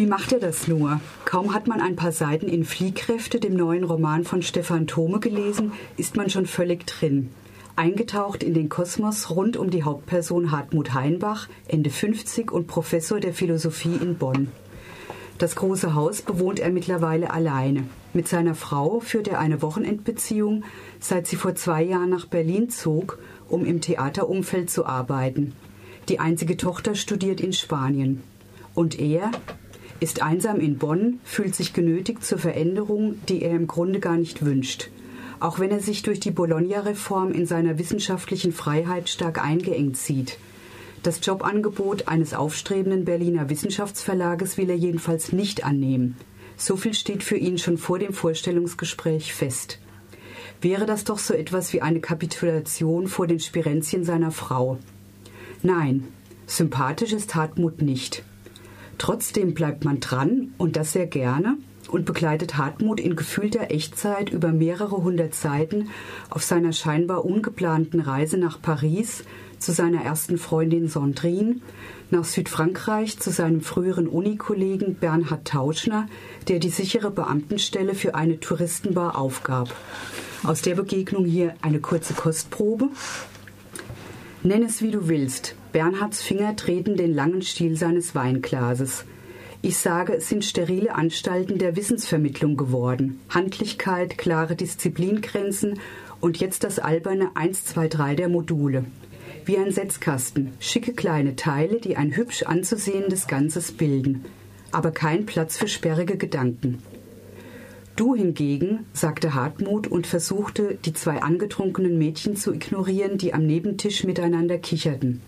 Wie macht er das nur? Kaum hat man ein paar Seiten in Fliehkräfte, dem neuen Roman von Stefan Thome, gelesen, ist man schon völlig drin. Eingetaucht in den Kosmos rund um die Hauptperson Hartmut Heinbach, Ende 50 und Professor der Philosophie in Bonn. Das große Haus bewohnt er mittlerweile alleine. Mit seiner Frau führt er eine Wochenendbeziehung, seit sie vor zwei Jahren nach Berlin zog, um im Theaterumfeld zu arbeiten. Die einzige Tochter studiert in Spanien. Und er, ist einsam in Bonn, fühlt sich genötigt zur Veränderung, die er im Grunde gar nicht wünscht. Auch wenn er sich durch die Bologna-Reform in seiner wissenschaftlichen Freiheit stark eingeengt sieht. Das Jobangebot eines aufstrebenden Berliner Wissenschaftsverlages will er jedenfalls nicht annehmen. So viel steht für ihn schon vor dem Vorstellungsgespräch fest. Wäre das doch so etwas wie eine Kapitulation vor den Spirenzien seiner Frau? Nein, sympathisch ist Hartmut nicht. Trotzdem bleibt man dran und das sehr gerne und begleitet Hartmut in gefühlter Echtzeit über mehrere hundert Seiten auf seiner scheinbar ungeplanten Reise nach Paris zu seiner ersten Freundin Sandrine, nach Südfrankreich zu seinem früheren Unikollegen Bernhard Tauschner, der die sichere Beamtenstelle für eine Touristenbar aufgab. Aus der Begegnung hier eine kurze Kostprobe. Nenn es wie du willst. Bernhards Finger treten den langen Stiel seines Weinglases. Ich sage, es sind sterile Anstalten der Wissensvermittlung geworden. Handlichkeit, klare Disziplingrenzen und jetzt das alberne 1, 2, 3 der Module. Wie ein Setzkasten, schicke kleine Teile, die ein hübsch anzusehendes Ganzes bilden. Aber kein Platz für sperrige Gedanken. Du hingegen, sagte Hartmut und versuchte, die zwei angetrunkenen Mädchen zu ignorieren, die am Nebentisch miteinander kicherten.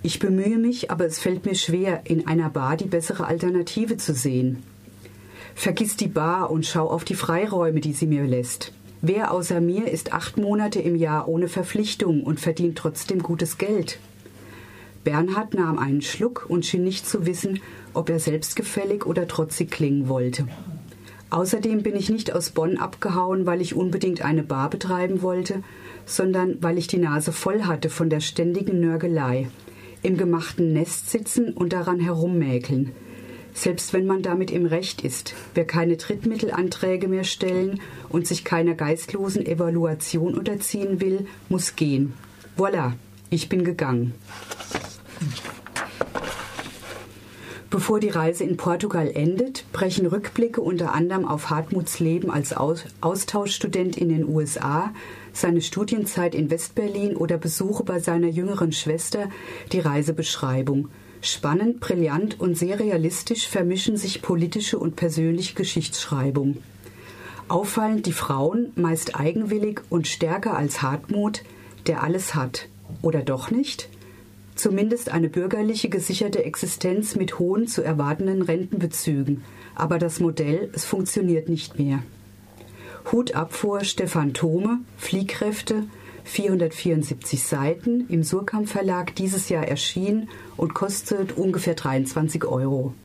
Ich bemühe mich, aber es fällt mir schwer, in einer Bar die bessere Alternative zu sehen. Vergiss die Bar und schau auf die Freiräume, die sie mir lässt. Wer außer mir ist acht Monate im Jahr ohne Verpflichtung und verdient trotzdem gutes Geld? Bernhard nahm einen Schluck und schien nicht zu wissen, ob er selbstgefällig oder trotzig klingen wollte. Außerdem bin ich nicht aus Bonn abgehauen, weil ich unbedingt eine Bar betreiben wollte, sondern weil ich die Nase voll hatte von der ständigen Nörgelei, im gemachten Nest sitzen und daran herummäkeln. Selbst wenn man damit im Recht ist, wer keine Drittmittelanträge mehr stellen und sich keiner geistlosen Evaluation unterziehen will, muss gehen. Voilà, ich bin gegangen. Bevor die Reise in Portugal endet, brechen Rückblicke unter anderem auf Hartmuts Leben als Austauschstudent in den USA, seine Studienzeit in Westberlin oder Besuche bei seiner jüngeren Schwester die Reisebeschreibung. Spannend, brillant und sehr realistisch vermischen sich politische und persönliche Geschichtsschreibung. Auffallend die Frauen, meist eigenwillig und stärker als Hartmut, der alles hat. Oder doch nicht? Zumindest eine bürgerliche gesicherte Existenz mit hohen zu erwartenden Rentenbezügen. Aber das Modell, es funktioniert nicht mehr. Hut ab vor Stefan Thome, Fliehkräfte, 474 Seiten, im Surkamp Verlag dieses Jahr erschienen und kostet ungefähr 23 Euro.